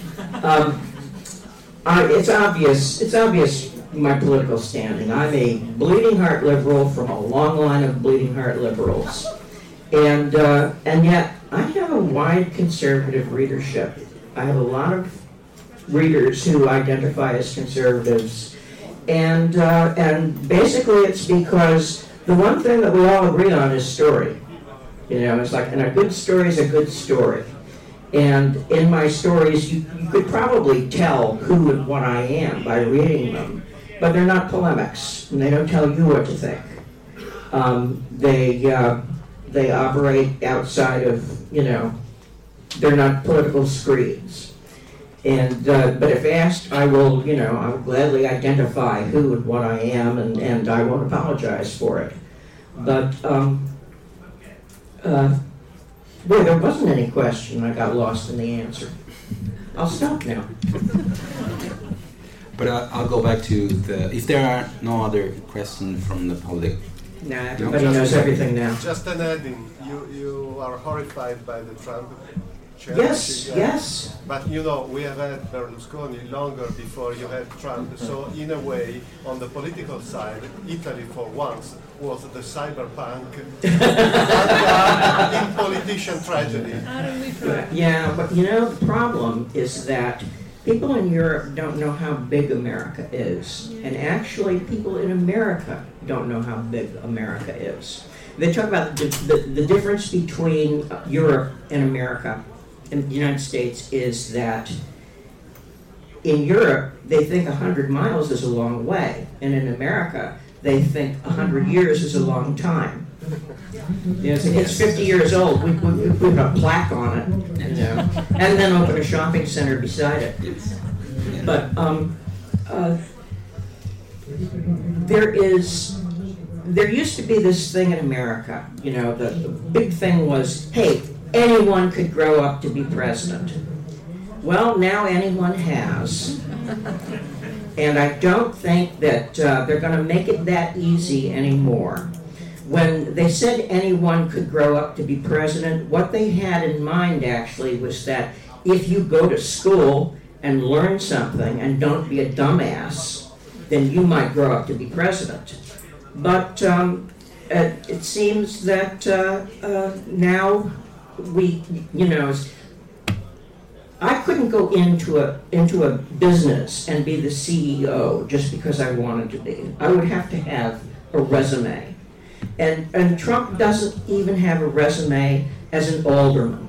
Um, I, it's obvious. It's obvious my political standing. I'm a bleeding heart liberal from a long line of bleeding heart liberals, and uh, and yet I have a wide conservative readership. I have a lot of readers who identify as conservatives, and uh, and basically it's because the one thing that we all agree on is story. You know, it's like, and a good story is a good story. And in my stories, you, you could probably tell who and what I am by reading them, but they're not polemics, and they don't tell you what to think. Um, they uh, they operate outside of you know, they're not political screeds. And uh, but if asked, I will you know I will gladly identify who and what I am, and, and I won't apologize for it. But um, uh, boy, there wasn't any question. I got lost in the answer. I'll stop now. But uh, I'll go back to the. If there are no other questions from the public, Nah, everybody knows everything now. Just an adding, you, you are horrified by the Trump Yes, yeah? Uh, yes. But you know, we have had Berlusconi longer before you had Trump. Mm-hmm. So in a way, on the political side, Italy for once was the cyberpunk in <laughs> politician tragedy. Yeah, but you know, the problem is that people in Europe don't know how big America is. And actually, people in America don't know how big America is. They talk about the, the, the difference between Europe and America in the United States is that in Europe, they think 100 miles is a long way. And in America, they think 100 years is a long time. You know, it's, it's 50 years old. We, we, we put a plaque on it, you know, and then open a shopping center beside it. But um, uh, there is, there used to be this thing in America. You know, the, the big thing was, hey, anyone could grow up to be president. Well, now anyone has. And I don't think that uh, they're going to make it that easy anymore. When they said anyone could grow up to be president, what they had in mind actually was that if you go to school and learn something and don't be a dumbass, then you might grow up to be president. But um, it, it seems that uh, uh, now we, you know, I couldn't go into a into a business and be the CEO just because I wanted to be. I would have to have a resume, and and Trump doesn't even have a resume as an alderman.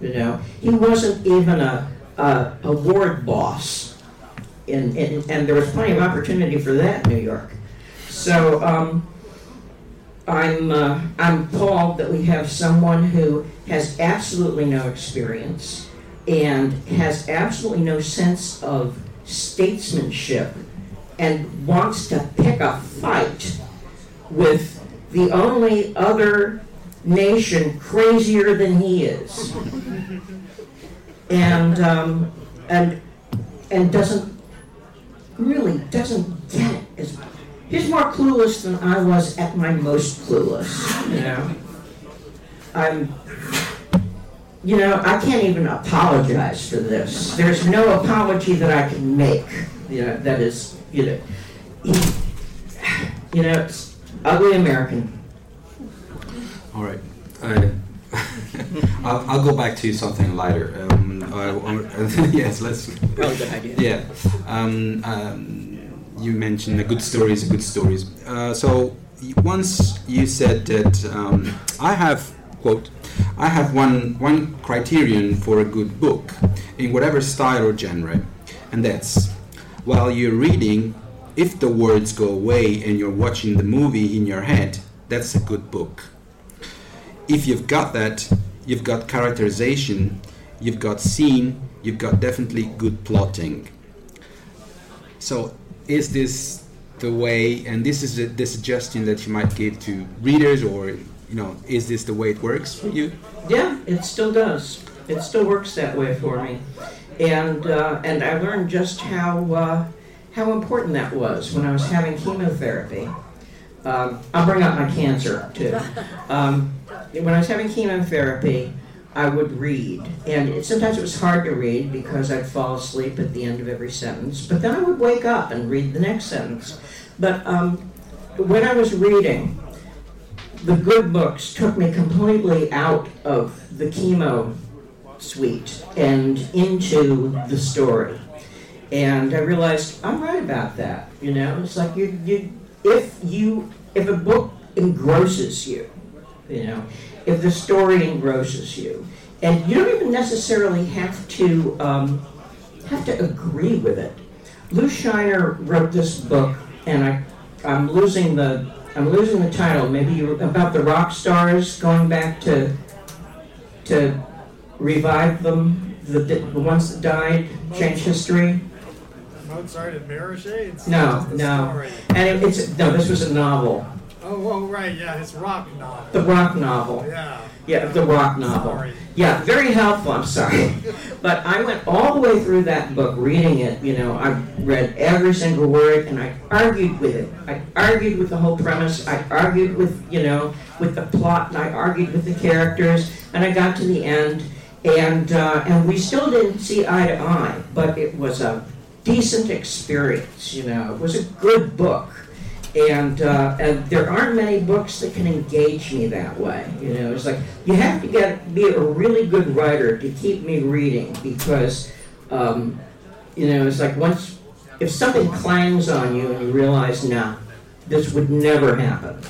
You know, he wasn't even a a, a ward boss, in, in and there was plenty of opportunity for that in New York. So. Um, I'm, uh, I'm appalled that we have someone who has absolutely no experience and has absolutely no sense of statesmanship and wants to pick a fight with the only other nation crazier than he is. And, um, and, and doesn't, really doesn't get it as He's more clueless than I was at my most clueless, you know. I'm, you know, I can't even apologize for this. There's no apology that I can make, you know, that is, you know, you know, it's ugly American. All right. I, <laughs> I'll, I'll go back to something lighter. Um, I, <laughs> yes, let's. Probably good idea. Yeah. Um, um, you mentioned a good a good story. Uh, so once you said that um, I have quote I have one one criterion for a good book in whatever style or genre, and that's while you're reading, if the words go away and you're watching the movie in your head, that's a good book. If you've got that, you've got characterization, you've got scene, you've got definitely good plotting. So, is this the way? And this is the, the suggestion that you might give to readers, or you know, is this the way it works for you? Yeah, it still does. It still works that way for me, and uh, and I learned just how uh, how important that was when I was having chemotherapy. Um, I'll bring up my cancer too. Um, when I was having chemotherapy, I would read, and sometimes it was hard to read because I'd fall asleep at the end of every sentence. But then I would wake up and read the next sentence. But um, when I was reading, the good books took me completely out of the chemo suite and into the story. And I realized I'm right about that. You know, it's like you, you if you if a book engrosses you, you know, if the story engrosses you, and you don't even necessarily have to um, have to agree with it. Lou Shiner wrote this book, and I I'm losing the I'm losing the title. Maybe you about the rock stars going back to to revive them, the, the ones that died, change history. Mozart and? It's No, no, and it, it's no. This was a novel, Oh, oh, right, yeah, it's rock novel. the rock novel. Yeah. Yeah, the rock novel. Sorry. Yeah, very helpful. I'm sorry, but I went all the way through that book, reading it. You know, I read every single word, and I argued with it. I argued with the whole premise. I argued with you know with the plot, and I argued with the characters, and I got to the end, and uh, and we still didn't see eye to eye, but it was a decent experience. You know, it was a good book and, uh, and there aren't many books that can engage me that way. You know, it's like you have to get be a really good writer to keep me reading because, um, you know, it's like once if something clangs on you and you realize, no, this would never happen.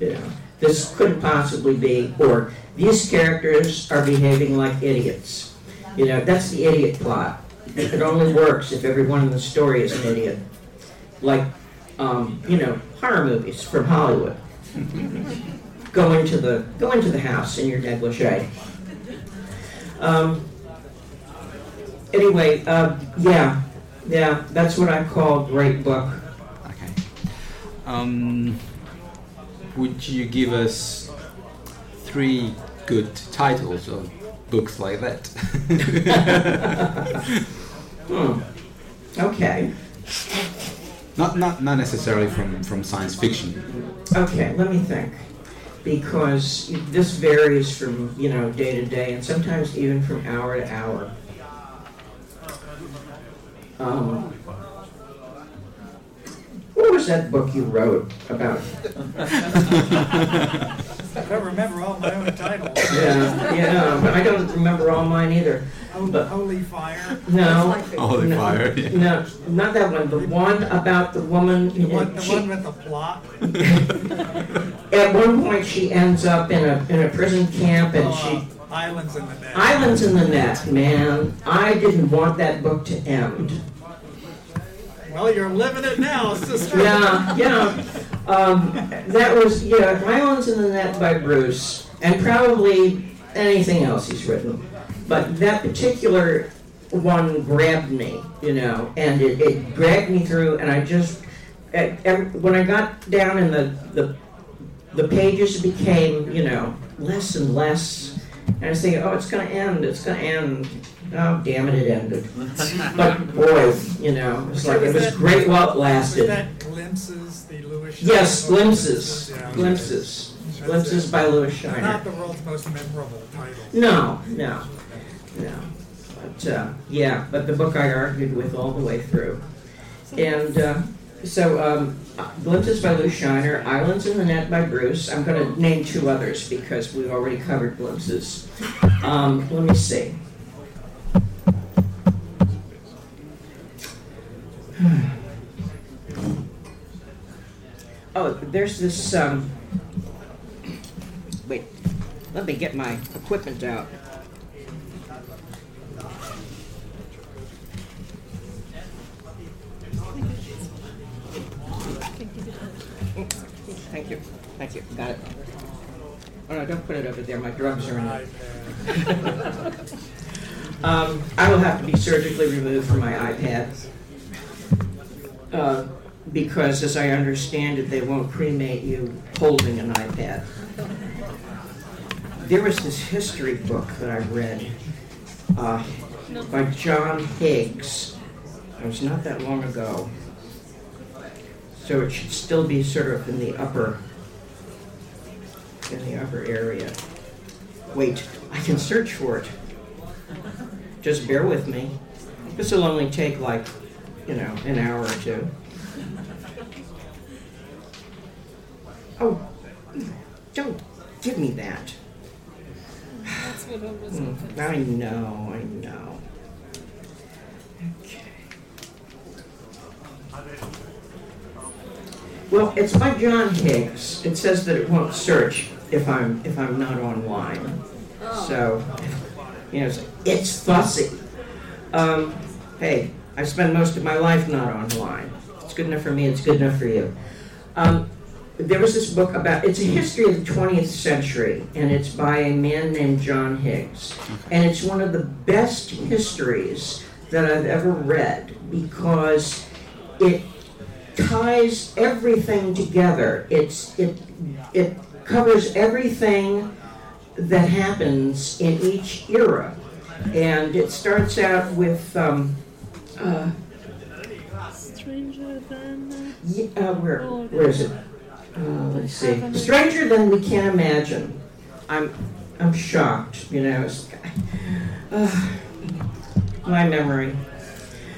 You know, this couldn't possibly be, or these characters are behaving like idiots. You know, that's the idiot plot. It only works if everyone in the story is an idiot. Like um, you know, horror movies from Hollywood. go into the go into the house in your negligee. Um, anyway, uh, yeah, yeah, that's what I call great book. Okay. Um, would you give us three good titles of books like that? <laughs> Hmm. Okay, not, not, not necessarily from, from science fiction. okay, let me think. Because this varies from you know day to day, and sometimes even from hour to hour. Um, what was that book you wrote about? <laughs> I don't remember all my own titles. <laughs> Yeah, yeah, but I don't remember all mine either. Holy, Holy Fire. No. Holy no, fire. No, not that one. The one about the woman. The one, the she- one with the plot. <laughs> at one point, she ends up in a in a prison camp, and Uh, she Islands in the Net. islands in the net. Man, I didn't want that book to end. Well, you're living it now, <laughs> sister. Yeah, yeah. Um, that was yeah, Islands in the Net by Bruce, and probably anything else he's written. But that particular one grabbed me, you know, and it, it dragged me through, and I just at, every, when I got down in the, the the pages became, you know, less and less. And I was thinking, oh, it's going to end, it's going to end. Oh, damn it, it ended. But boy, you know, it's like it was great while it lasted. that Glimpses, the Lewis Yes, book? glimpses, Yeah. glimpses, glimpses by Shiner. Not the world's most memorable title. No, no, no. But uh, yeah, but the book I argued with all the way through, and uh, so um, glimpses by Lou Shiner, Islands in the Net by Bruce. I'm going to name two others because we've already covered glimpses. Um, let me see. Oh, there's this. Um, wait, let me get my equipment out. Thank you. Thank you. Got it. Oh no, don't put it over there. My drugs are in it. <laughs> Um, I will have to be surgically removed from my iPad. Uh, because as I understand it, they won't cremate you holding an iPad. There was this history book that I read uh, by John Higgs. It was not that long ago. So it should still be sort of in the upper, in the upper area. Wait, I can search for it. Just bear with me. This will only take like, you know, an hour or two. Oh, don't give me that. That's what I was Mm, I know, I know. Okay. Well, it's by John Higgs. It says that it won't search if I'm if I'm not online. So, you know, it's, it's fussy. Um, hey, I spend most of my life not online. It's good enough for me. It's good enough for you. Um, there was this book about it's a history of the 20th century and it's by a man named john higgs and it's one of the best histories that i've ever read because it ties everything together it's it it covers everything that happens in each era and it starts out with um, uh, Stranger than. Ye- uh, where, where is it? Uh, let's see. Stranger than we can imagine. I'm, I'm shocked. You know, it's, uh, my memory.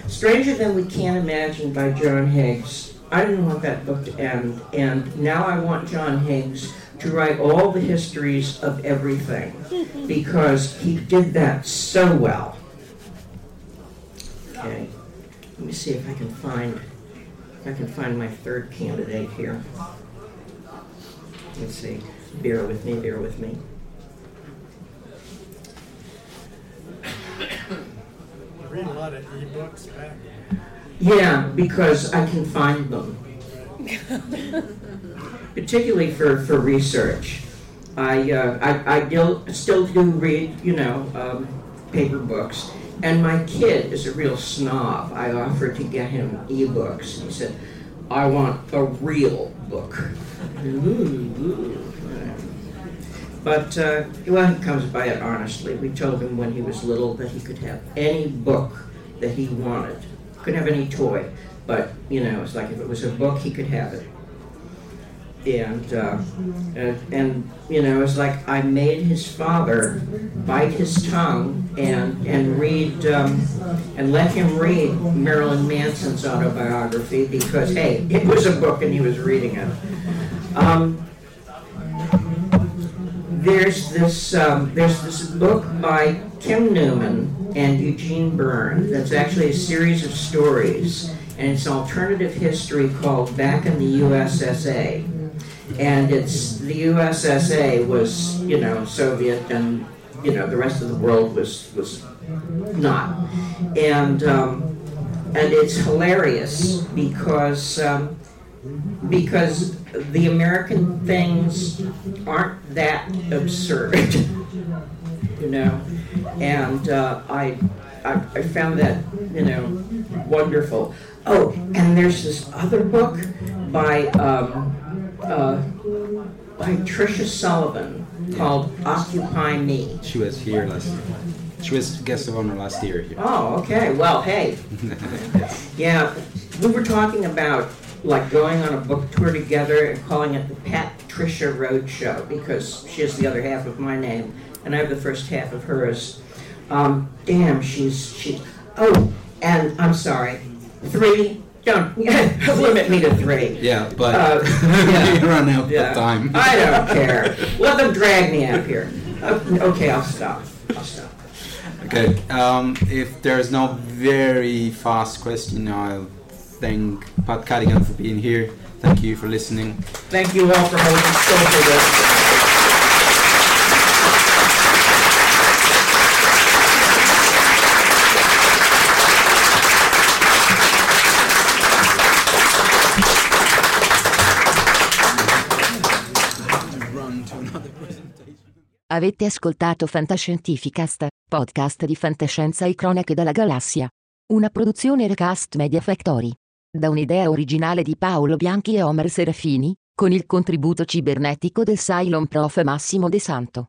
Stranger than we can imagine by John Higgs. I didn't want that book to end, and now I want John Higgs to write all the histories of everything because he did that so well. Okay, let me see if I can find if I can find my third candidate here. Let's see. Bear with me, bear with me. Read a lot of e-books back. Yeah, because I can find them. <laughs> Particularly for, for research. I, uh, I, I still, still do read, you know, um, paper books. And my kid is a real snob. I offered to get him ebooks. And he said, I want a real book. But, uh, well, he comes by it honestly. We told him when he was little that he could have any book that he wanted. Couldn't have any toy. But, you know, it's like if it was a book, he could have it. And, uh, and, and, you know, it's like I made his father bite his tongue and, and read, um, and let him read Marilyn Manson's autobiography because, hey, it was a book and he was reading it. Um, there's this um, there's this book by Kim Newman and Eugene Byrne that's actually a series of stories, and it's alternative history called Back in the USSA. And it's the USSA was you know Soviet, and you know the rest of the world was was not, and um, and it's hilarious because. Um, because the American things aren't that absurd, <laughs> you know, and uh, I, I I found that you know wonderful. Oh, and there's this other book by um, uh, by Tricia Sullivan called Occupy Me. She was here last year. She was guest of honor last year here. Oh, okay. Well, hey, <laughs> yeah, we were talking about like going on a book tour together and calling it the Pat Tricia Road Show because she has the other half of my name and I have the first half of hers. Um, damn, she's she. Oh, and I'm sorry, three. Don't <laughs> limit me to three. Yeah, but Uh, <laughs> yeah. we run out Yeah. of time. I don't care. Let them drag me up here. Okay, I'll stop. I'll stop. Okay, um, if there's no very fast question, I'll thank Pat Cadigan for being here. Thank you for listening. Thank you all for holding still for this. Avete ascoltato Fantascientificast, podcast di fantascienza e cronache dalla galassia. Una produzione Recast Media Factory. Da un'idea originale di Paolo Bianchi e Omer Serafini, con il contributo cibernetico del Cylon Prof Massimo De Santo.